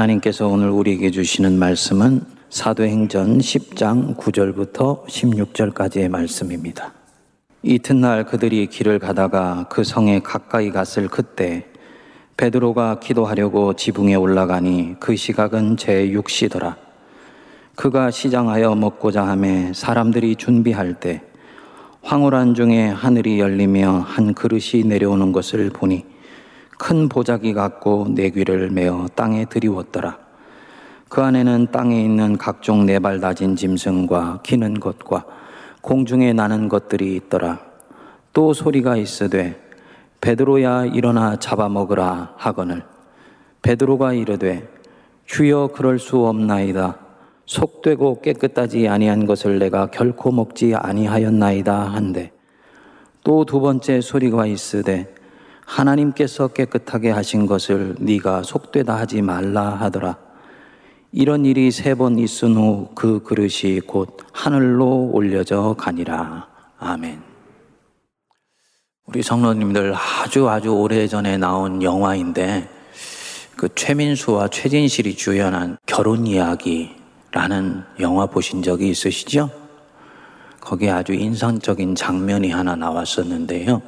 하나님께서 오늘 우리에게 주시는 말씀은 사도행전 10장 9절부터 16절까지의 말씀입니다. 이튿날 그들이 길을 가다가 그 성에 가까이 갔을 그때 베드로가 기도하려고 지붕에 올라가니 그 시각은 제6시더라. 그가 시장하여 먹고자 하매 사람들이 준비할 때 황홀한 중에 하늘이 열리며 한 그릇이 내려오는 것을 보니 큰 보자기 같고 내 귀를 메어 땅에 들이웠더라. 그 안에는 땅에 있는 각종 네발 다진 짐승과 기는 것과 공중에 나는 것들이 있더라. 또 소리가 있으되 베드로야 일어나 잡아먹으라 하거늘 베드로가 이르되 주여 그럴 수 없나이다. 속되고 깨끗하지 아니한 것을 내가 결코 먹지 아니하였나이다 한데 또 두 번째 소리가 있으되 하나님께서 깨끗하게 하신 것을 네가 속되다 하지 말라 하더라. 이런 일이 세 번 있은 후 그 그릇이 곧 하늘로 올려져 가니라. 아멘. 우리 성도님들 아주 아주 오래 전에 나온 영화인데 그 최민수와 최진실이 주연한 결혼 이야기라는 영화 보신 적이 있으시죠? 거기에 아주 인상적인 장면이 하나 나왔었는데요.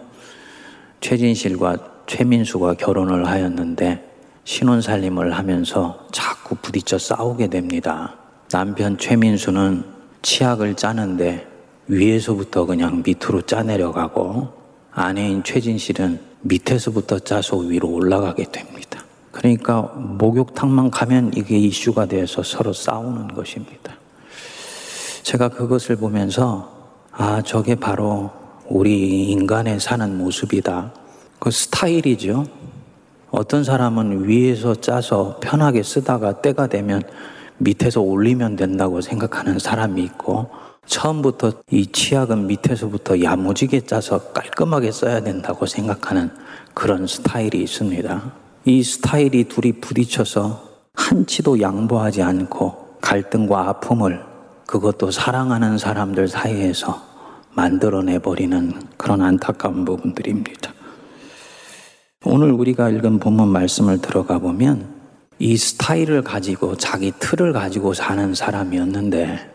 최진실과 최민수가 결혼을 하였는데 신혼살림을 하면서 자꾸 부딪혀 싸우게 됩니다. 남편 최민수는 치약을 짜는데 위에서부터 그냥 밑으로 짜내려가고 아내인 최진실은 밑에서부터 짜서 위로 올라가게 됩니다. 그러니까 목욕탕만 가면 이게 이슈가 돼서 서로 싸우는 것입니다. 제가 그것을 보면서 아, 저게 바로 우리 인간의 사는 모습이다. 그 스타일이죠. 어떤 사람은 위에서 짜서 편하게 쓰다가 때가 되면 밑에서 올리면 된다고 생각하는 사람이 있고 처음부터 이 치약은 밑에서부터 야무지게 짜서 깔끔하게 써야 된다고 생각하는 그런 스타일이 있습니다. 이 스타일이 둘이 부딪혀서 한치도 양보하지 않고 갈등과 아픔을 그것도 사랑하는 사람들 사이에서 만들어내 버리는 그런 안타까운 부분들입니다. 오늘 우리가 읽은 본문 말씀을 들어가 보면 이 스타일을 가지고 자기 틀을 가지고 사는 사람이었는데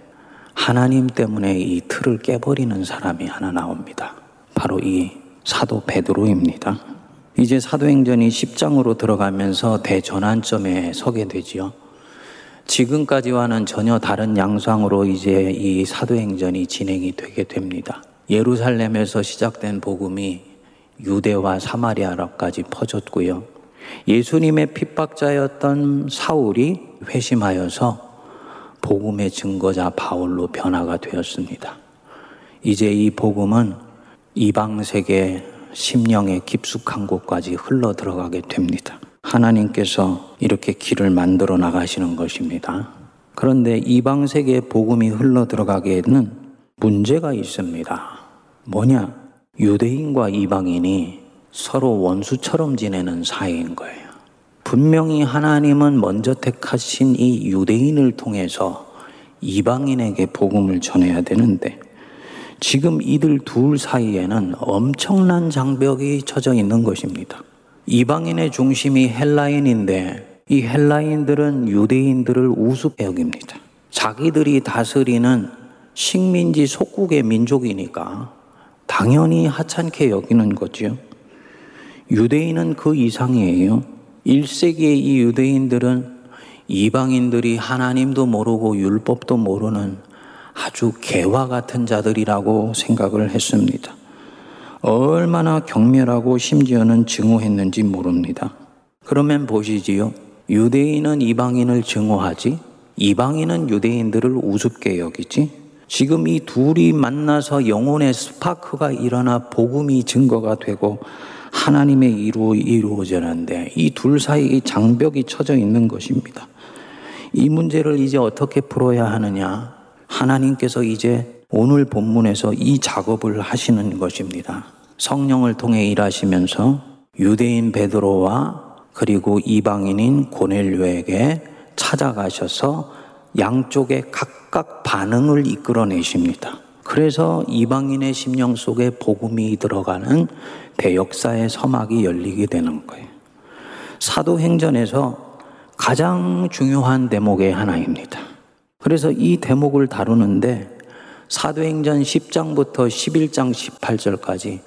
하나님 때문에 이 틀을 깨버리는 사람이 하나 나옵니다. 바로 이 사도 베드로입니다. 이제 사도행전이 10장으로 들어가면서 대전환점에 서게 되지요. 지금까지와는 전혀 다른 양상으로 이제 이 사도행전이 진행이 되게 됩니다. 예루살렘에서 시작된 복음이 유대와 사마리아로까지 퍼졌고요. 예수님의 핍박자였던 사울이 회심하여서 복음의 증거자 바울로 변화가 되었습니다. 이제 이 복음은 이방 세계 심령의 깊숙한 곳까지 흘러 들어가게 됩니다. 하나님께서 이렇게 길을 만들어 나가시는 것입니다. 그런데 이방 세계에 복음이 흘러 들어가기에는 문제가 있습니다. 뭐냐? 유대인과 이방인이 서로 원수처럼 지내는 사이인 거예요. 분명히 하나님은 먼저 택하신 이 유대인을 통해서 이방인에게 복음을 전해야 되는데 지금 이들 둘 사이에는 엄청난 장벽이 쳐져 있는 것입니다. 이방인의 중심이 헬라인인데 이 헬라인들은 유대인들을 우습게 여깁니다. 자기들이 다스리는 식민지 속국의 민족이니까 당연히 하찮게 여기는 거죠. 유대인은 그 이상이에요. 1세기의 이 유대인들은 이방인들이 하나님도 모르고 율법도 모르는 아주 개와 같은 자들이라고 생각을 했습니다. 얼마나 경멸하고 심지어는 증오했는지 모릅니다. 그러면 보시지요. 유대인은 이방인을 증오하지, 이방인은 유대인들을 우습게 여기지. 지금 이 둘이 만나서 영혼의 스파크가 일어나 복음이 증거가 되고 하나님의 이루 이루어지는데 이 둘 사이에 장벽이 쳐져 있는 것입니다. 이 문제를 이제 어떻게 풀어야 하느냐? 하나님께서 이제 오늘 본문에서 이 작업을 하시는 것입니다. 성령을 통해 일하시면서 유대인 베드로와 그리고 이방인인 고넬료에게 찾아가셔서 양쪽에 각각 반응을 이끌어내십니다. 그래서 이방인의 심령 속에 복음이 들어가는 대역사의 서막이 열리게 되는 거예요. 사도행전에서 가장 중요한 대목의 하나입니다. 그래서 이 대목을 다루는데 사도행전 10장부터 11장 18절까지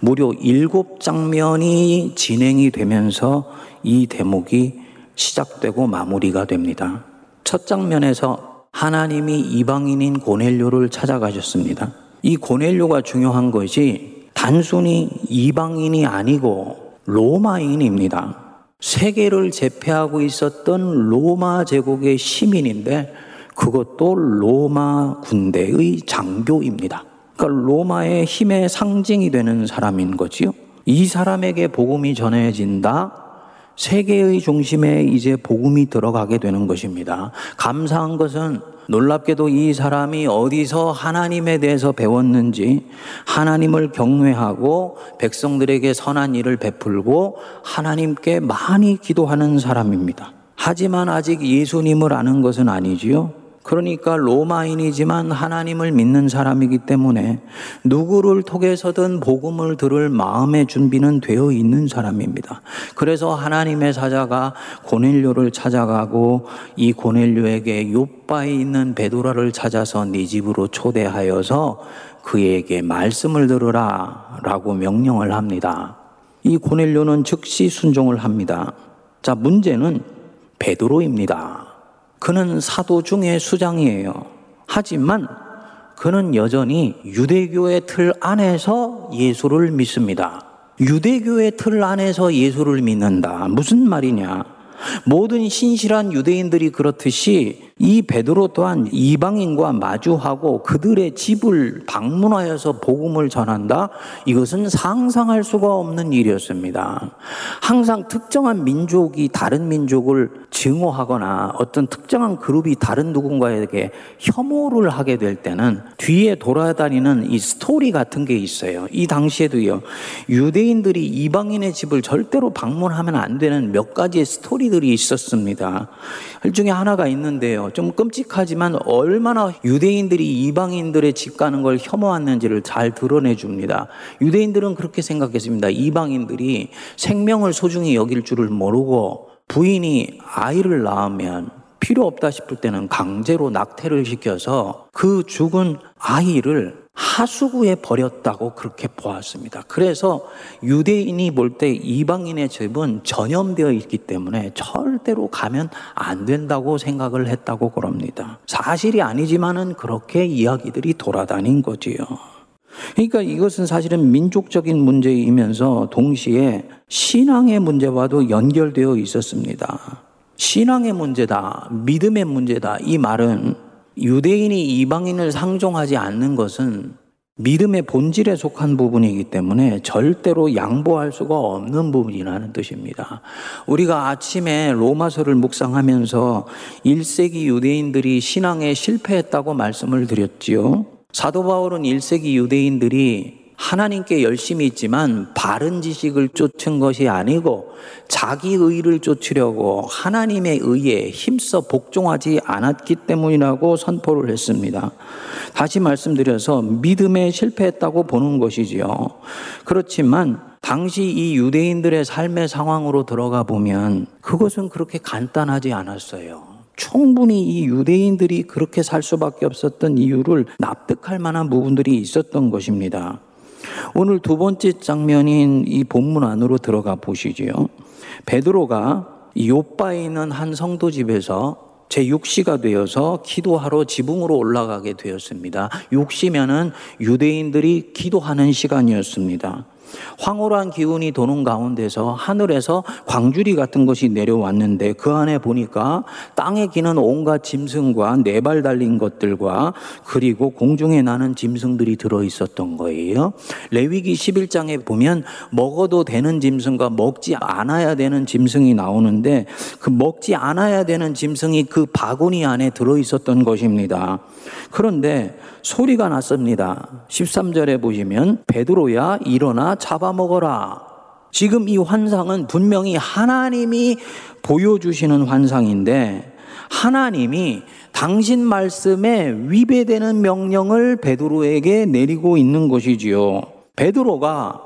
무려 7장면이 진행이 되면서 이 대목이 시작되고 마무리가 됩니다. 첫 장면에서 하나님이 이방인인 고넬료를 찾아가셨습니다. 이 고넬료가 중요한 것이 단순히 이방인이 아니고 로마인입니다. 세계를 제패하고 있었던 로마 제국의 시민인데 그것도 로마 군대의 장교입니다. 그러니까 로마의 힘의 상징이 되는 사람인 거지요. 이 사람에게 복음이 전해진다. 세계의 중심에 이제 복음이 들어가게 되는 것입니다. 감사한 것은 놀랍게도 이 사람이 어디서 하나님에 대해서 배웠는지 하나님을 경외하고 백성들에게 선한 일을 베풀고 하나님께 많이 기도하는 사람입니다. 하지만 아직 예수님을 아는 것은 아니지요. 그러니까 로마인이지만 하나님을 믿는 사람이기 때문에 누구를 통해서든 복음을 들을 마음의 준비는 되어 있는 사람입니다. 그래서 하나님의 사자가 고넬료를 찾아가고 이 고넬료에게 요바에 있는 베드로를 찾아서 네 집으로 초대하여서 그에게 말씀을 들으라라고 명령을 합니다. 이 고넬료는 즉시 순종을 합니다. 자, 문제는 베드로입니다. 그는 사도 중에 수장이에요. 하지만 그는 여전히 유대교의 틀 안에서 예수를 믿습니다. 유대교의 틀 안에서 예수를 믿는다. 무슨 말이냐? 모든 신실한 유대인들이 그렇듯이 이 베드로 또한 이방인과 마주하고 그들의 집을 방문하여서 복음을 전한다? 이것은 상상할 수가 없는 일이었습니다. 항상 특정한 민족이 다른 민족을 증오하거나 어떤 특정한 그룹이 다른 누군가에게 혐오를 하게 될 때는 뒤에 돌아다니는 이 스토리 같은 게 있어요. 이 당시에도요. 유대인들이 이방인의 집을 절대로 방문하면 안 되는 몇 가지의 스토리 들이 있었습니다. 그 중에 하나가 있는데요. 좀 끔찍하지만 얼마나 유대인들이 이방인들의 집 가는 걸 혐오했는지를 잘 드러내 줍니다. 유대인들은 그렇게 생각했습니다. 이방인들이 생명을 소중히 여길 줄을 모르고 부인이 아이를 낳으면 필요 없다 싶을 때는 강제로 낙태를 시켜서 그 죽은 아이를 하수구에 버렸다고 그렇게 보았습니다. 그래서 유대인이 볼 때 이방인의 집은 전염되어 있기 때문에 절대로 가면 안 된다고 생각을 했다고 그럽니다. 사실이 아니지만은 그렇게 이야기들이 돌아다닌 거지요. 그러니까 이것은 사실은 민족적인 문제이면서 동시에 신앙의 문제와도 연결되어 있었습니다. 신앙의 문제다, 믿음의 문제다. 이 말은 유대인이 이방인을 상종하지 않는 것은 믿음의 본질에 속한 부분이기 때문에 절대로 양보할 수가 없는 부분이라는 뜻입니다. 우리가 아침에 로마서를 묵상하면서 1세기 유대인들이 신앙에 실패했다고 말씀을 드렸지요. 사도 바울은 1세기 유대인들이 하나님께 열심히 있지만 바른 지식을 쫓은 것이 아니고 자기 의를 쫓으려고 하나님의 의에 힘써 복종하지 않았기 때문이라고 선포를 했습니다. 다시 말씀드려서 믿음에 실패했다고 보는 것이지요. 그렇지만 당시 이 유대인들의 삶의 상황으로 들어가 보면 그것은 그렇게 간단하지 않았어요. 충분히 이 유대인들이 그렇게 살 수밖에 없었던 이유를 납득할 만한 부분들이 있었던 것입니다. 오늘 두 번째 장면인 이 본문 안으로 들어가 보시지요. 베드로가 요바에 있는 한 성도 집에서 제6시가 되어서 기도하러 지붕으로 올라가게 되었습니다. 6시면은 유대인들이 기도하는 시간이었습니다. 황홀한 기운이 도는 가운데서 하늘에서 광주리 같은 것이 내려왔는데 그 안에 보니까 땅에 기는 온갖 짐승과 네 발 달린 것들과 그리고 공중에 나는 짐승들이 들어 있었던 거예요. 레위기 11장에 보면 먹어도 되는 짐승과 먹지 않아야 되는 짐승이 나오는데 그 먹지 않아야 되는 짐승이 그 바구니 안에 들어 있었던 것입니다. 그런데 소리가 났습니다. 13절에 보시면 베드로야 일어나 잡아먹어라. 지금 이 환상은 분명히 하나님이 보여주시는 환상인데 하나님이 당신 말씀에 위배되는 명령을 베드로에게 내리고 있는 것이지요. 베드로가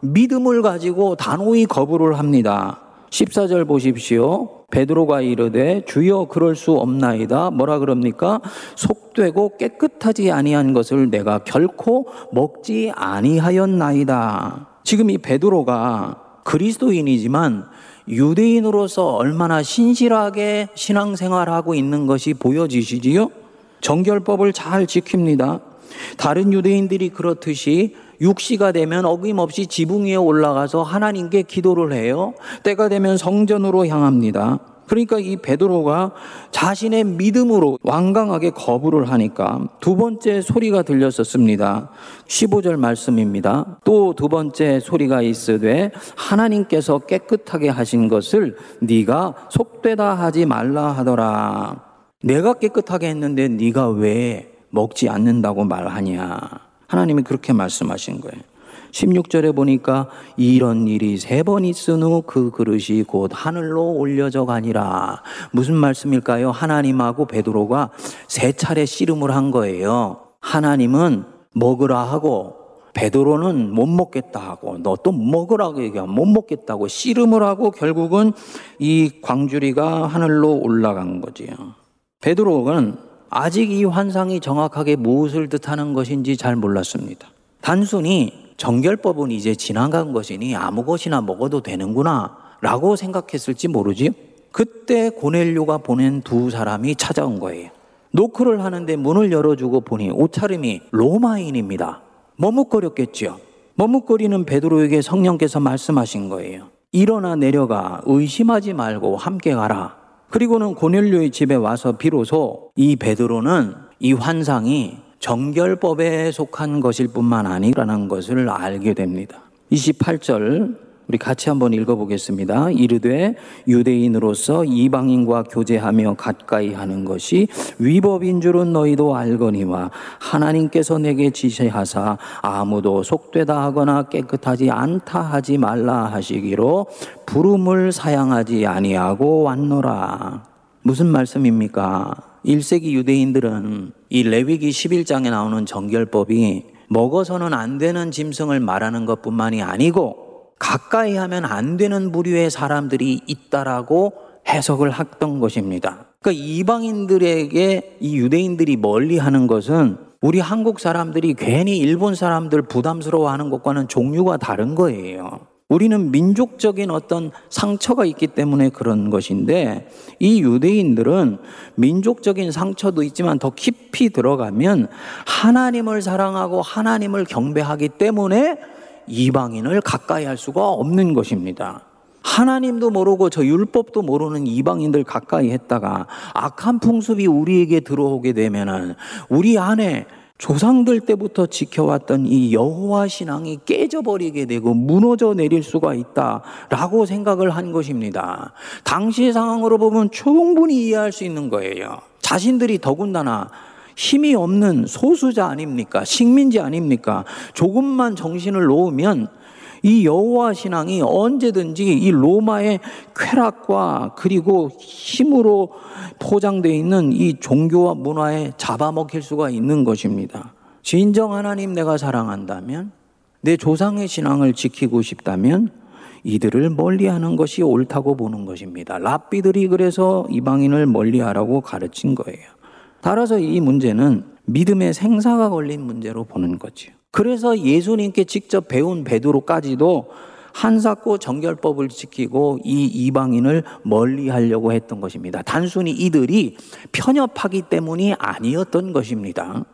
믿음을 가지고 단호히 거부를 합니다. 14절 보십시오. 베드로가 이르되 주여 그럴 수 없나이다. 뭐라 그럽니까? 속되고 깨끗하지 아니한 것을 내가 결코 먹지 아니하였나이다. 지금 이 베드로가 그리스도인이지만 유대인으로서 얼마나 신실하게 신앙생활하고 있는 것이 보여지시지요? 정결법을 잘 지킵니다. 다른 유대인들이 그렇듯이 육시가 되면 어김없이 지붕 위에 올라가서 하나님께 기도를 해요. 때가 되면 성전으로 향합니다. 그러니까 이 베드로가 자신의 믿음으로 완강하게 거부를 하니까 두 번째 소리가 들렸었습니다. 15절 말씀입니다. 또 두 번째 소리가 있으되 하나님께서 깨끗하게 하신 것을 네가 속되다 하지 말라 하더라. 내가 깨끗하게 했는데 네가 왜 먹지 않는다고 말하냐. 하나님이 그렇게 말씀하신 거예요. 16절에 보니까 이런 일이 세 번 있은 후 그 그릇이 곧 하늘로 올려져 가니라. 무슨 말씀일까요? 하나님하고 베드로가 세 차례 씨름을 한 거예요. 하나님은 먹으라 하고 베드로는 못 먹겠다 하고 너 또 먹으라고 얘기하면 못 먹겠다고 씨름을 하고 결국은 이 광주리가 하늘로 올라간 거지요. 베드로는 아직 이 환상이 정확하게 무엇을 뜻하는 것인지 잘 몰랐습니다. 단순히 정결법은 이제 지나간 것이니 아무 것이나 먹어도 되는구나 라고 생각했을지 모르지요. 그때 고넬료가 보낸 두 사람이 찾아온 거예요. 노크를 하는데 문을 열어주고 보니 옷차림이 로마인입니다. 머뭇거렸겠지요. 머뭇거리는 베드로에게 성령께서 말씀하신 거예요. 일어나 내려가 의심하지 말고 함께 가라. 그리고는 고넬료의 집에 와서 비로소 이 베드로는 이 환상이 정결법에 속한 것일 뿐만 아니라는 것을 알게 됩니다. 28절 우리 같이 한번 읽어보겠습니다. 이르되 유대인으로서 이방인과 교제하며 가까이 하는 것이 위법인 줄은 너희도 알거니와 하나님께서 내게 지시하사 아무도 속되다 하거나 깨끗하지 않다 하지 말라 하시기로 부름을 사양하지 아니하고 왔노라. 무슨 말씀입니까? 1세기 유대인들은 이 레위기 11장에 나오는 정결법이 먹어서는 안 되는 짐승을 말하는 것뿐만이 아니고 가까이 하면 안 되는 부류의 사람들이 있다라고 해석을 했던 것입니다. 그러니까 이방인들에게 이 유대인들이 멀리 하는 것은 우리 한국 사람들이 괜히 일본 사람들 부담스러워하는 것과는 종류가 다른 거예요. 우리는 민족적인 어떤 상처가 있기 때문에 그런 것인데 이 유대인들은 민족적인 상처도 있지만 더 깊이 들어가면 하나님을 사랑하고 하나님을 경배하기 때문에 이방인을 가까이 할 수가 없는 것입니다. 하나님도 모르고 저 율법도 모르는 이방인들 가까이 했다가 악한 풍습이 우리에게 들어오게 되면은 우리 안에 조상들 때부터 지켜왔던 이 여호와 신앙이 깨져버리게 되고 무너져 내릴 수가 있다라고 생각을 한 것입니다. 당시 상황으로 보면 충분히 이해할 수 있는 거예요. 자신들이 더군다나 힘이 없는 소수자 아닙니까? 식민지 아닙니까? 조금만 정신을 놓으면 이 여호와 신앙이 언제든지 이 로마의 쾌락과 그리고 힘으로 포장되어 있는 이 종교와 문화에 잡아먹힐 수가 있는 것입니다. 진정 하나님 내가 사랑한다면 내 조상의 신앙을 지키고 싶다면 이들을 멀리하는 것이 옳다고 보는 것입니다. 랍비들이 그래서 이방인을 멀리하라고 가르친 거예요. 따라서 이 문제는 믿음의 생사가 걸린 문제로 보는 거지요. 그래서 예수님께 직접 배운 베드로까지도 한사코 정결법을 지키고 이 이방인을 멀리 하려고 했던 것입니다. 단순히 이들이 편협하기 때문이 아니었던 것입니다.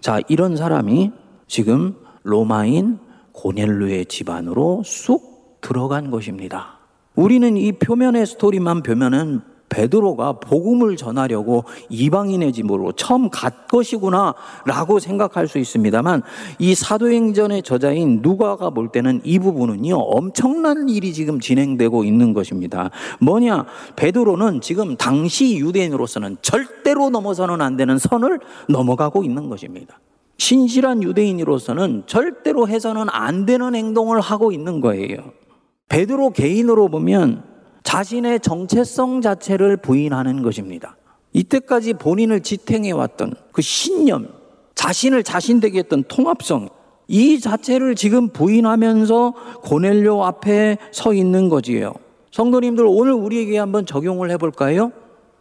자, 이런 사람이 지금 로마인 고넬루의 집안으로 쑥 들어간 것입니다. 우리는 이 표면의 스토리만 보면은 베드로가 복음을 전하려고 이방인의 집으로 처음 갈 것이구나라고 생각할 수 있습니다만 이 사도행전의 저자인 누가가 볼 때는 이 부분은요 엄청난 일이 지금 진행되고 있는 것입니다. 뭐냐 베드로는 지금 당시 유대인으로서는 절대로 넘어서는 안 되는 선을 넘어가고 있는 것입니다. 신실한 유대인으로서는 절대로 해서는 안 되는 행동을 하고 있는 거예요. 베드로 개인으로 보면 자신의 정체성 자체를 부인하는 것입니다. 이때까지 본인을 지탱해왔던 그 신념, 자신을 자신되게 했던 통합성, 이 자체를 지금 부인하면서 고넬료 앞에 서 있는 거지요. 성도님들 오늘 우리에게 한번 적용을 해볼까요?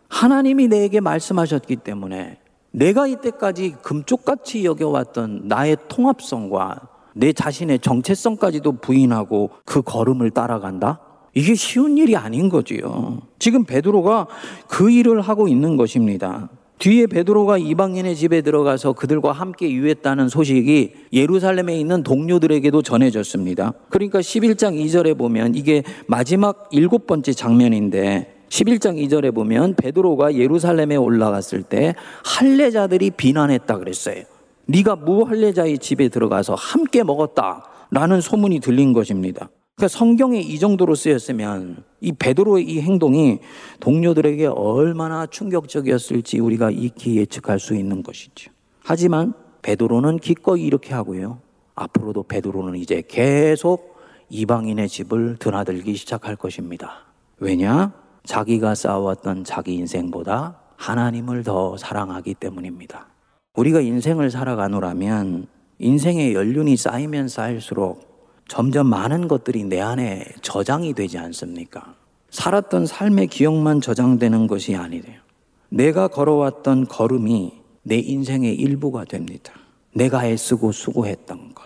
하나님이 내게 말씀하셨기 때문에 내가 이때까지 금쪽같이 여겨왔던 나의 통합성과 내 자신의 정체성까지도 부인하고 그 걸음을 따라간다? 이게 쉬운 일이 아닌 거지요. 지금 베드로가 그 일을 하고 있는 것입니다. 뒤에 베드로가 이방인의 집에 들어가서 그들과 함께 유했다는 소식이 예루살렘에 있는 동료들에게도 전해졌습니다. 그러니까 11장 2절에 보면 이게 마지막 일곱 번째 장면인데 11장 2절에 보면 베드로가 예루살렘에 올라갔을 때 할례자들이 비난했다 그랬어요. 네가 무할례자의 집에 들어가서 함께 먹었다라는 소문이 들린 것입니다. 그러니까 성경에 이 정도로 쓰였으면 이 베드로의 이 행동이 동료들에게 얼마나 충격적이었을지 우리가 익히 예측할 수 있는 것이죠. 하지만 베드로는 기꺼이 이렇게 하고요. 앞으로도 베드로는 이제 계속 이방인의 집을 드나들기 시작할 것입니다. 왜냐? 자기가 쌓아왔던 자기 인생보다 하나님을 더 사랑하기 때문입니다. 우리가 인생을 살아가노라면 인생의 연륜이 쌓이면 쌓일수록 점점 많은 것들이 내 안에 저장이 되지 않습니까? 살았던 삶의 기억만 저장되는 것이 아니래요. 내가 걸어왔던 걸음이 내 인생의 일부가 됩니다. 내가 애쓰고 수고했던 것,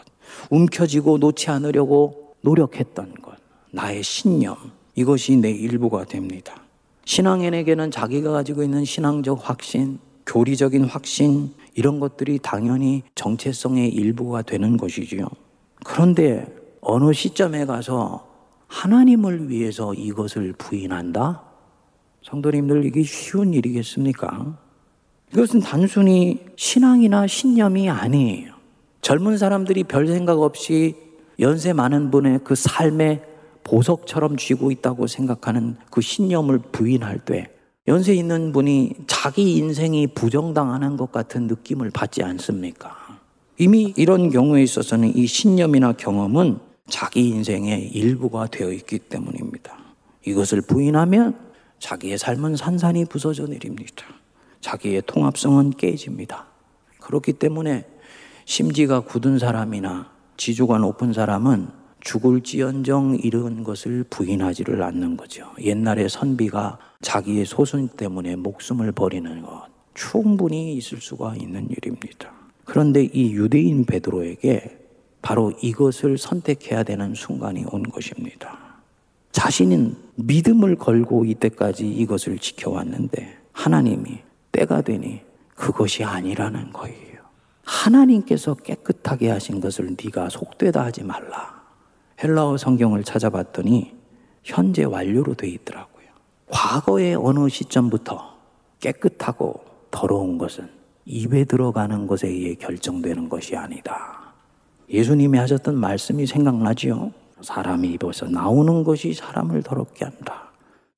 움켜쥐고 놓지 않으려고 노력했던 것, 나의 신념, 이것이 내 일부가 됩니다. 신앙인에게는 자기가 가지고 있는 신앙적 확신, 교리적인 확신, 이런 것들이 당연히 정체성의 일부가 되는 것이지요. 그런데 어느 시점에 가서 하나님을 위해서 이것을 부인한다? 성도님들 이게 쉬운 일이겠습니까? 이것은 단순히 신앙이나 신념이 아니에요. 젊은 사람들이 별 생각 없이 연세 많은 분의 그 삶의 보석처럼 쥐고 있다고 생각하는 그 신념을 부인할 때 연세 있는 분이 자기 인생이 부정당하는 것 같은 느낌을 받지 않습니까? 이미 이런 경우에 있어서는 이 신념이나 경험은 자기 인생의 일부가 되어 있기 때문입니다. 이것을 부인하면 자기의 삶은 산산이 부서져 내립니다. 자기의 통합성은 깨집니다. 그렇기 때문에 심지가 굳은 사람이나 지조가 높은 사람은 죽을지언정 이런 것을 부인하지를 않는 거죠. 옛날에 선비가 자기의 소순 때문에 목숨을 버리는 것 충분히 있을 수가 있는 일입니다. 그런데 이 유대인 베드로에게 바로 이것을 선택해야 되는 순간이 온 것입니다. 자신은 믿음을 걸고 이때까지 이것을 지켜왔는데 하나님이 때가 되니 그것이 아니라는 거예요. 하나님께서 깨끗하게 하신 것을 네가 속되다 하지 말라. 헬라어 성경을 찾아봤더니 현재 완료로 돼 있더라고요. 과거의 어느 시점부터 깨끗하고 더러운 것은 입에 들어가는 것에 의해 결정되는 것이 아니다. 예수님이 하셨던 말씀이 생각나지요. 사람이 입어서 나오는 것이 사람을 더럽게 한다.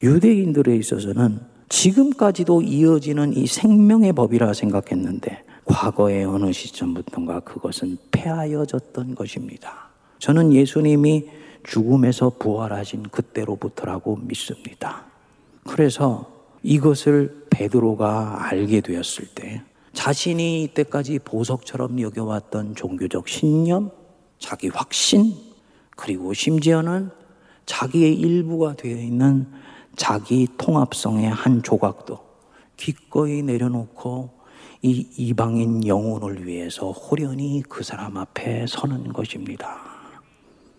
유대인들에 있어서는 지금까지도 이어지는 이 생명의 법이라 생각했는데 과거의 어느 시점부터인가 그것은 폐하여졌던 것입니다. 저는 예수님이 죽음에서 부활하신 그때로부터라고 믿습니다. 그래서 이것을 베드로가 알게 되었을 때 자신이 이때까지 보석처럼 여겨왔던 종교적 신념, 자기 확신, 그리고 심지어는 자기의 일부가 되어 있는 자기 통합성의 한 조각도 기꺼이 내려놓고 이 이방인 영혼을 위해서 호련히 그 사람 앞에 서는 것입니다.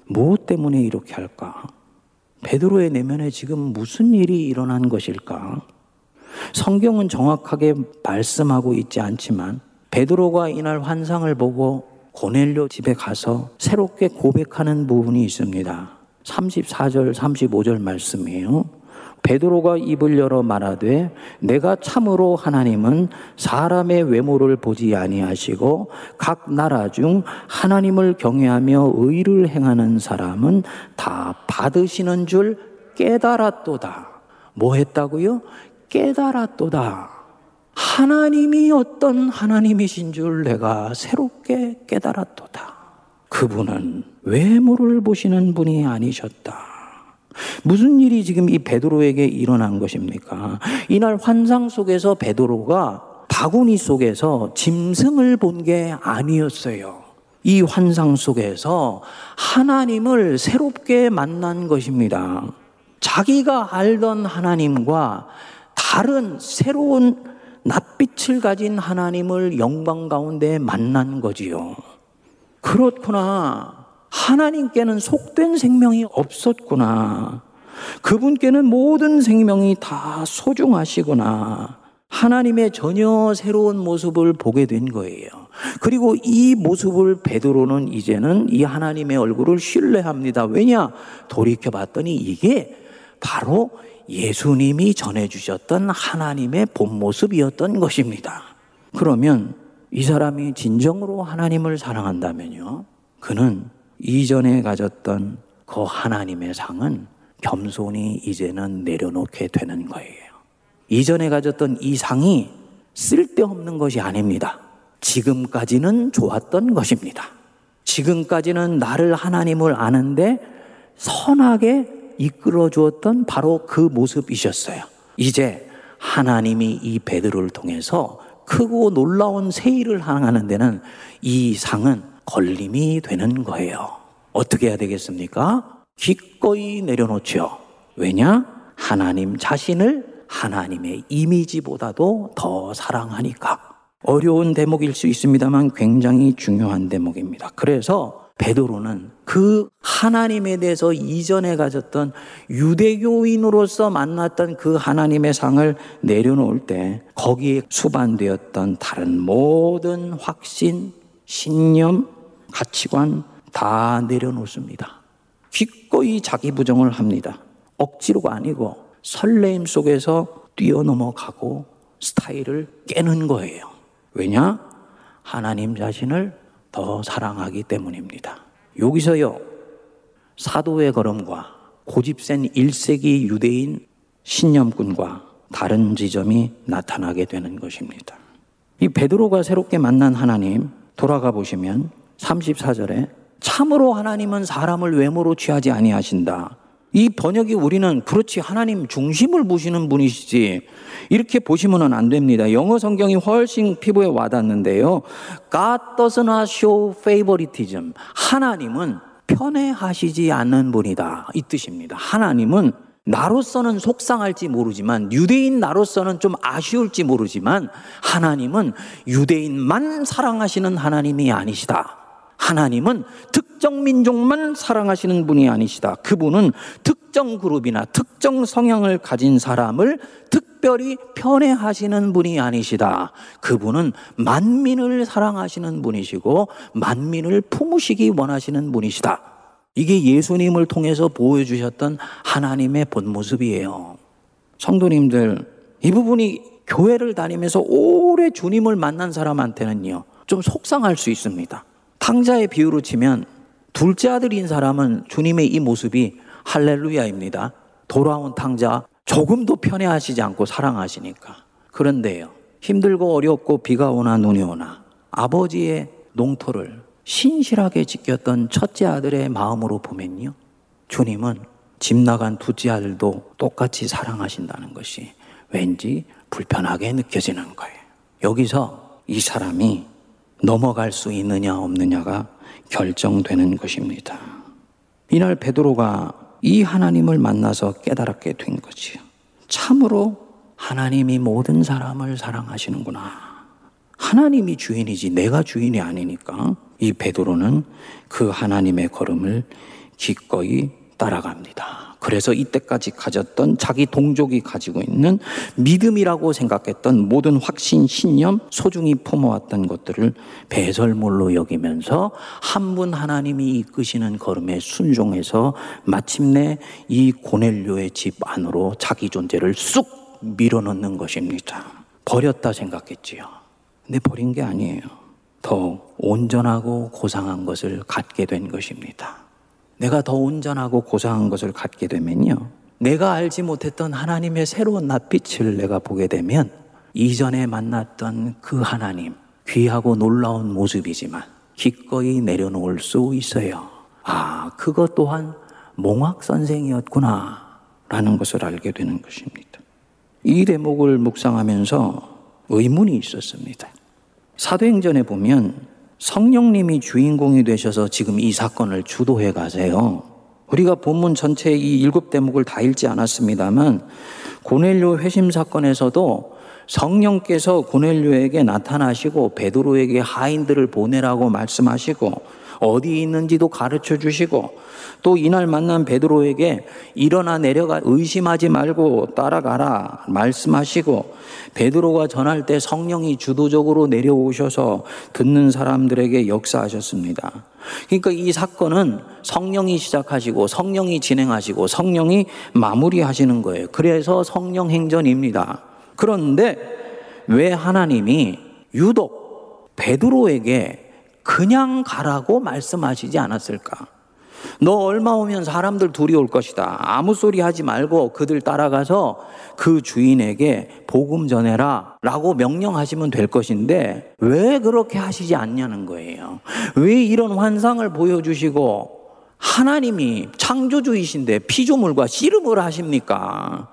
무엇 때문에 이렇게 할까? 베드로의 내면에 지금 무슨 일이 일어난 것일까? 성경은 정확하게 말씀하고 있지 않지만 베드로가 이날 환상을 보고 고넬료 집에 가서 새롭게 고백하는 부분이 있습니다. 34절, 35절 말씀이에요. 베드로가 입을 열어 말하되 내가 참으로 하나님은 사람의 외모를 보지 아니하시고 각 나라 중 하나님을 경외하며 의를 행하는 사람은 다 받으시는 줄 깨달았도다. 뭐 했다고요? 깨달았도다. 하나님이 어떤 하나님이신 줄 내가 새롭게 깨달았도다. 그분은 외모를 보시는 분이 아니셨다. 무슨 일이 지금 이 베드로에게 일어난 것입니까? 이날 환상 속에서 베드로가 바구니 속에서 짐승을 본 게 아니었어요. 이 환상 속에서 하나님을 새롭게 만난 것입니다. 자기가 알던 하나님과 다른 새로운 낯빛을 가진 하나님을 영광 가운데 만난 거지요. 그렇구나. 하나님께는 속된 생명이 없었구나. 그분께는 모든 생명이 다 소중하시구나. 하나님의 전혀 새로운 모습을 보게 된 거예요. 그리고 이 모습을 베드로는 이제는 이 하나님의 얼굴을 신뢰합니다. 왜냐? 돌이켜 봤더니 이게 바로 예수님이 전해주셨던 하나님의 본 모습이었던 것입니다. 그러면 이 사람이 진정으로 하나님을 사랑한다면요. 그는 이전에 가졌던 그 하나님의 상은 겸손히 이제는 내려놓게 되는 거예요. 이전에 가졌던 이 상이 쓸데없는 것이 아닙니다. 지금까지는 좋았던 것입니다. 지금까지는 나를 하나님을 아는데 선하게 이끌어 주었던 바로 그 모습이셨어요. 이제 하나님이 이 베드로를 통해서 크고 놀라운 세일을 항하는 데는 이 상은 걸림이 되는 거예요. 어떻게 해야 되겠습니까? 기꺼이 내려놓죠. 왜냐? 하나님 자신을 하나님의 이미지보다도 더 사랑하니까. 어려운 대목일 수 있습니다만 굉장히 중요한 대목입니다. 그래서 베드로는 그 하나님에 대해서 이전에 가졌던 유대교인으로서 만났던 그 하나님의 상을 내려놓을 때 거기에 수반되었던 다른 모든 확신, 신념, 가치관 다 내려놓습니다. 기꺼이 자기 부정을 합니다. 억지로가 아니고 설레임 속에서 뛰어넘어가고 스타일을 깨는 거예요. 왜냐? 하나님 자신을 더 사랑하기 때문입니다. 여기서요, 사도의 걸음과 고집센 1세기 유대인 신념꾼과 다른 지점이 나타나게 되는 것입니다. 이 베드로가 새롭게 만난 하나님 돌아가 보시면 34절에 참으로 하나님은 사람을 외모로 취하지 아니하신다. 이 번역이 우리는 그렇지 하나님 중심을 보시는 분이시지 이렇게 보시면 안 됩니다. 영어 성경이 훨씬 피부에 와닿는데요. God does not show favoritism. 하나님은 편애하시지 않는 분이다. 이 뜻입니다. 하나님은 나로서는 속상할지 모르지만 유대인 나로서는 좀 아쉬울지 모르지만 하나님은 유대인만 사랑하시는 하나님이 아니시다. 하나님은 특정 민족만 사랑하시는 분이 아니시다. 그분은 특정 그룹이나 특정 성향을 가진 사람을 특별히 편애하시는 분이 아니시다. 그분은 만민을 사랑하시는 분이시고 만민을 품으시기 원하시는 분이시다. 이게 예수님을 통해서 보여주셨던 하나님의 본 모습이에요. 성도님들, 이 부분이 교회를 다니면서 오래 주님을 만난 사람한테는요, 좀 속상할 수 있습니다. 탕자의 비유로 치면 둘째 아들인 사람은 주님의 이 모습이 할렐루야입니다. 돌아온 탕자 조금도 편애하시지 않고 사랑하시니까. 그런데요, 힘들고 어렵고 비가 오나 눈이 오나 아버지의 농토를 신실하게 지켰던 첫째 아들의 마음으로 보면요. 주님은 집 나간 둘째 아들도 똑같이 사랑하신다는 것이 왠지 불편하게 느껴지는 거예요. 여기서 이 사람이 넘어갈 수 있느냐 없느냐가 결정되는 것입니다. 이날 베드로가 이 하나님을 만나서 깨달았게 된 거지요. 참으로 하나님이 모든 사람을 사랑하시는구나. 하나님이 주인이지 내가 주인이 아니니까 이 베드로는 그 하나님의 걸음을 기꺼이 따라갑니다. 그래서 이때까지 가졌던 자기 동족이 가지고 있는 믿음이라고 생각했던 모든 확신, 신념, 소중히 품어왔던 것들을 배설물로 여기면서 한 분 하나님이 이끄시는 걸음에 순종해서 마침내 이 고넬료의 집 안으로 자기 존재를 쑥 밀어넣는 것입니다. 버렸다 생각했지요. 근데 버린 게 아니에요. 더 온전하고 고상한 것을 갖게 된 것입니다. 내가 더 온전하고 고상한 것을 갖게 되면요. 내가 알지 못했던 하나님의 새로운 낯빛을 내가 보게 되면 이전에 만났던 그 하나님, 귀하고 놀라운 모습이지만 기꺼이 내려놓을 수 있어요. 아, 그것 또한 몽학 선생이었구나. 라는 것을 알게 되는 것입니다. 이 대목을 묵상하면서 의문이 있었습니다. 사도행전에 보면 성령님이 주인공이 되셔서 지금 이 사건을 주도해 가세요. 우리가 본문 전체 이 일곱 대목을 다 읽지 않았습니다만 고넬료 회심 사건에서도 성령께서 고넬료에게 나타나시고 베드로에게 하인들을 보내라고 말씀하시고 어디 있는지도 가르쳐 주시고 또 이날 만난 베드로에게 일어나 내려가 의심하지 말고 따라가라 말씀하시고 베드로가 전할 때 성령이 주도적으로 내려오셔서 듣는 사람들에게 역사하셨습니다. 그러니까 이 사건은 성령이 시작하시고 성령이 진행하시고 성령이 마무리하시는 거예요. 그래서 성령 행전입니다. 그런데 왜 하나님이 유독 베드로에게 그냥 가라고 말씀하시지 않았을까? 너 얼마 오면 사람들 둘이 올 것이다. 아무 소리 하지 말고 그들 따라가서 그 주인에게 복음 전해라. 라고 명령하시면 될 것인데 왜 그렇게 하시지 않냐는 거예요. 왜 이런 환상을 보여주시고 하나님이 창조주이신데 피조물과 씨름을 하십니까?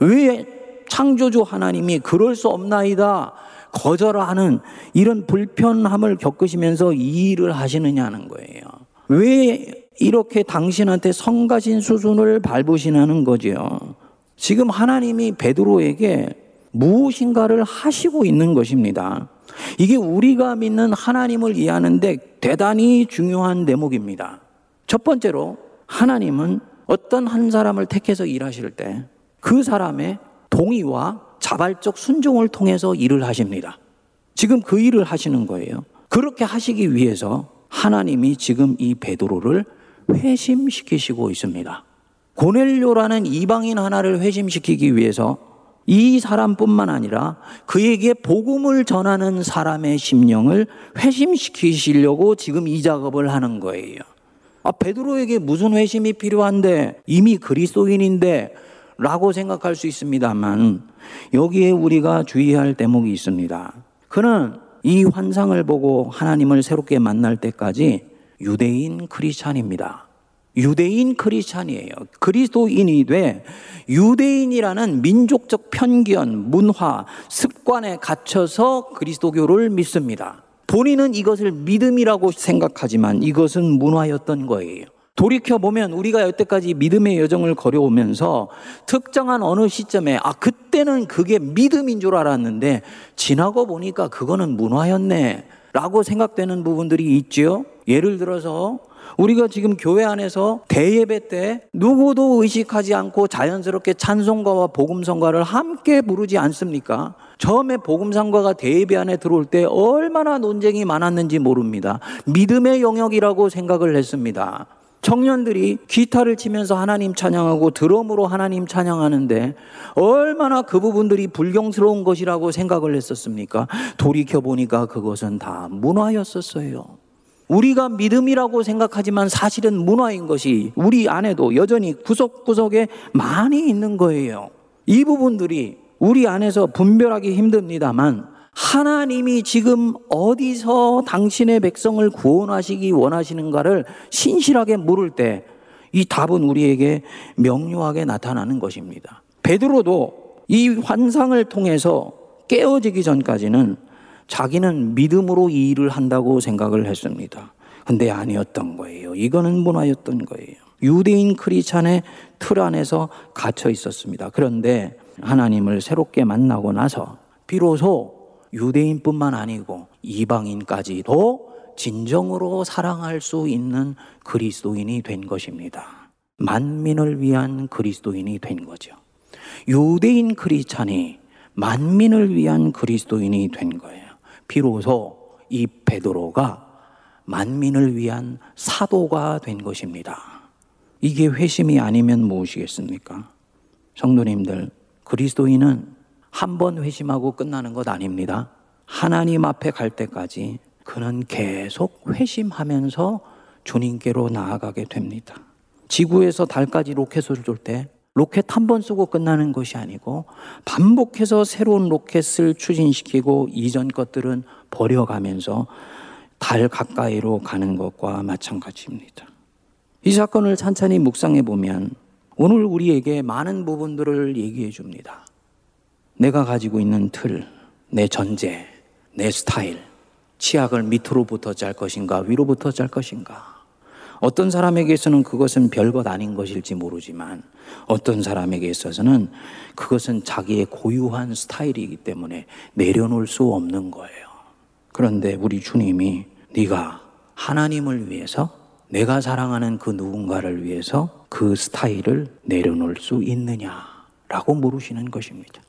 왜 창조주 하나님이 그럴 수 없나이다. 거절하는 이런 불편함을 겪으시면서 이 일을 하시느냐는 거예요. 왜 이렇게 당신한테 성가신 수순을 밟으시냐는 거죠. 지금 하나님이 베드로에게 무엇인가를 하시고 있는 것입니다. 이게 우리가 믿는 하나님을 이해하는데 대단히 중요한 대목입니다. 첫 번째로 하나님은 어떤 한 사람을 택해서 일하실 때 그 사람의 동의와 자발적 순종을 통해서 일을 하십니다. 지금 그 일을 하시는 거예요. 그렇게 하시기 위해서 하나님이 지금 이 베드로를 회심시키시고 있습니다. 고넬료라는 이방인 하나를 회심시키기 위해서 이 사람뿐만 아니라 그에게 복음을 전하는 사람의 심령을 회심시키시려고 지금 이 작업을 하는 거예요. 아, 베드로에게 무슨 회심이 필요한데 이미 그리스도인인데 라고 생각할 수 있습니다만 여기에 우리가 주의할 대목이 있습니다. 그는 이 환상을 보고 하나님을 새롭게 만날 때까지 유대인 크리스찬입니다. 유대인 크리스찬이에요. 그리스도인이 돼 유대인이라는 민족적 편견, 문화, 습관에 갇혀서 그리스도교를 믿습니다. 본인은 이것을 믿음이라고 생각하지만 이것은 문화였던 거예요. 돌이켜 보면 우리가 여태까지 믿음의 여정을 걸어오면서 특정한 어느 시점에 아 그때는 그게 믿음인 줄 알았는데 지나고 보니까 그거는 문화였네. 라고 생각되는 부분들이 있지요. 예를 들어서 우리가 지금 교회 안에서 대예배 때 누구도 의식하지 않고 자연스럽게 찬송가와 복음성가를 함께 부르지 않습니까? 처음에 복음성가가 대예배 안에 들어올 때 얼마나 논쟁이 많았는지 모릅니다. 믿음의 영역이라고 생각을 했습니다. 청년들이 기타를 치면서 하나님 찬양하고 드럼으로 하나님 찬양하는데 얼마나 그 부분들이 불경스러운 것이라고 생각을 했었습니까? 돌이켜 보니까 그것은 다 문화였었어요. 우리가 믿음이라고 생각하지만 사실은 문화인 것이 우리 안에도 여전히 구석구석에 많이 있는 거예요. 이 부분들이 우리 안에서 분별하기 힘듭니다만 하나님이 지금 어디서 당신의 백성을 구원하시기 원하시는가를 신실하게 물을 때 이 답은 우리에게 명료하게 나타나는 것입니다. 베드로도 이 환상을 통해서 깨어지기 전까지는 자기는 믿음으로 이 일을 한다고 생각을 했습니다. 근데 아니었던 거예요. 이거는 문화였던 거예요. 유대인 크리찬의 틀 안에서 갇혀 있었습니다. 그런데 하나님을 새롭게 만나고 나서 비로소 유대인뿐만 아니고 이방인까지도 진정으로 사랑할 수 있는 그리스도인이 된 것입니다. 만민을 위한 그리스도인이 된 거죠. 유대인 크리스찬이 만민을 위한 그리스도인이 된 거예요. 비로소 이 베드로가 만민을 위한 사도가 된 것입니다. 이게 회심이 아니면 무엇이겠습니까? 성도님들, 그리스도인은 한 번 회심하고 끝나는 것 아닙니다. 하나님 앞에 갈 때까지 그는 계속 회심하면서 주님께로 나아가게 됩니다. 지구에서 달까지 로켓을 쏠 때 로켓 한 번 쏘고 끝나는 것이 아니고 반복해서 새로운 로켓을 추진시키고 이전 것들은 버려가면서 달 가까이로 가는 것과 마찬가지입니다. 이 사건을 찬찬히 묵상해 보면 오늘 우리에게 많은 부분들을 얘기해 줍니다. 내가 가지고 있는 틀, 내 전제, 내 스타일, 치약을 밑으로부터 짤 것인가, 위로부터 짤 것인가. 어떤 사람에게서는 그것은 별것 아닌 것일지 모르지만 어떤 사람에게 있어서는 그것은 자기의 고유한 스타일이기 때문에 내려놓을 수 없는 거예요. 그런데 우리 주님이 네가 하나님을 위해서 내가 사랑하는 그 누군가를 위해서 그 스타일을 내려놓을 수 있느냐라고 물으시는 것입니다.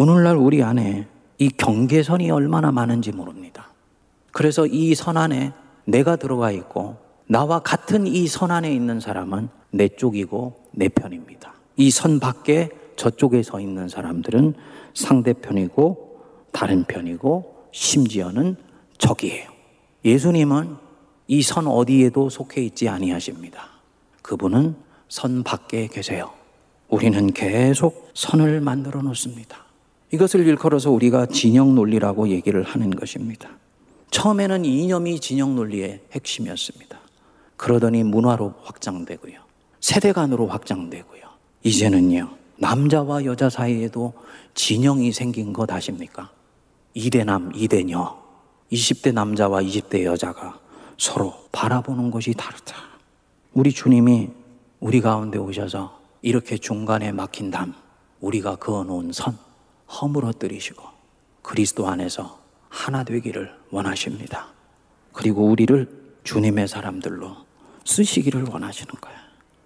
오늘날 우리 안에 이 경계선이 얼마나 많은지 모릅니다. 그래서 이 선 안에 내가 들어가 있고 나와 같은 이 선 안에 있는 사람은 내 쪽이고 내 편입니다. 이 선 밖에 저쪽에 서 있는 사람들은 상대편이고 다른 편이고 심지어는 적이에요. 예수님은 이 선 어디에도 속해 있지 아니하십니다. 그분은 선 밖에 계세요. 우리는 계속 선을 만들어 놓습니다. 이것을 일컬어서 우리가 진영 논리라고 얘기를 하는 것입니다. 처음에는 이념이 진영 논리의 핵심이었습니다. 그러더니 문화로 확장되고요. 세대 간으로 확장되고요. 이제는요, 남자와 여자 사이에도 진영이 생긴 것 아십니까? 2대 남, 2대 녀. 20대 남자와 20대 여자가 서로 바라보는 것이 다르다. 우리 주님이 우리 가운데 오셔서 이렇게 중간에 막힌 담, 우리가 그어놓은 선, 허물어뜨리시고 그리스도 안에서 하나 되기를 원하십니다. 그리고 우리를 주님의 사람들로 쓰시기를 원하시는 거예요.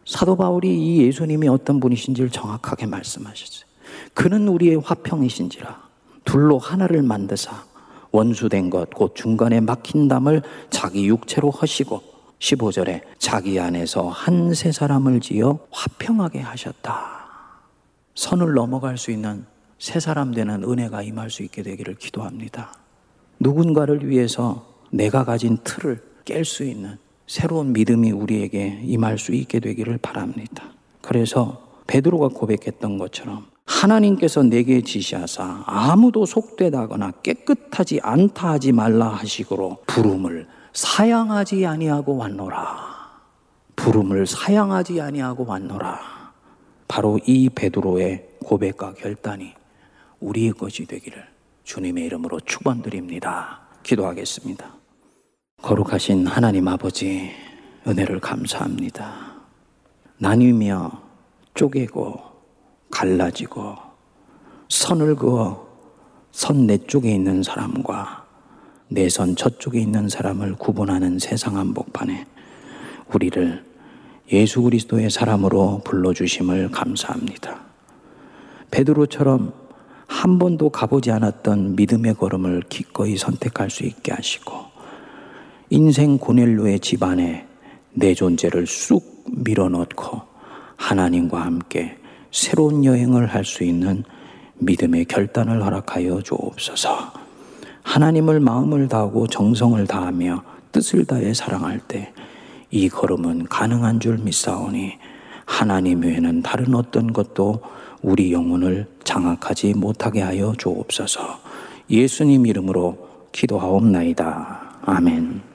사도 바울이 이 예수님이 어떤 분이신지를 정확하게 말씀하셨어요. 그는 우리의 화평이신지라 둘로 하나를 만드사 원수된 것 곧 중간에 막힌 담을 자기 육체로 허시고 15절에 자기 안에서 한 세 사람을 지어 화평하게 하셨다. 선을 넘어갈 수 있는 새 사람 되는 은혜가 임할 수 있게 되기를 기도합니다. 누군가를 위해서 내가 가진 틀을 깰 수 있는 새로운 믿음이 우리에게 임할 수 있게 되기를 바랍니다. 그래서 베드로가 고백했던 것처럼 하나님께서 내게 지시하사 아무도 속되다거나 깨끗하지 않다 하지 말라 하시고로 부름을 사양하지 아니하고 왔노라. 부름을 사양하지 아니하고 왔노라. 바로 이 베드로의 고백과 결단이 우리의 것이 되기를 주님의 이름으로 축원드립니다. 기도하겠습니다. 거룩하신 하나님 아버지 은혜를 감사합니다. 나뉘며 쪼개고 갈라지고 선을 그어 선 내 쪽에 있는 사람과 내 선 저쪽에 있는 사람을 구분하는 세상 한복판에 우리를 예수 그리스도의 사람으로 불러 주심을 감사합니다. 베드로처럼 한 번도 가보지 않았던 믿음의 걸음을 기꺼이 선택할 수 있게 하시고 인생 고넬로의 집안에 내 존재를 쑥 밀어넣고 하나님과 함께 새로운 여행을 할 수 있는 믿음의 결단을 허락하여 주옵소서. 하나님을 마음을 다하고 정성을 다하며 뜻을 다해 사랑할 때 이 걸음은 가능한 줄 믿사오니 하나님 외에는 다른 어떤 것도 우리 영혼을 장악하지 못하게 하여 주옵소서. 예수님 이름으로 기도하옵나이다. 아멘.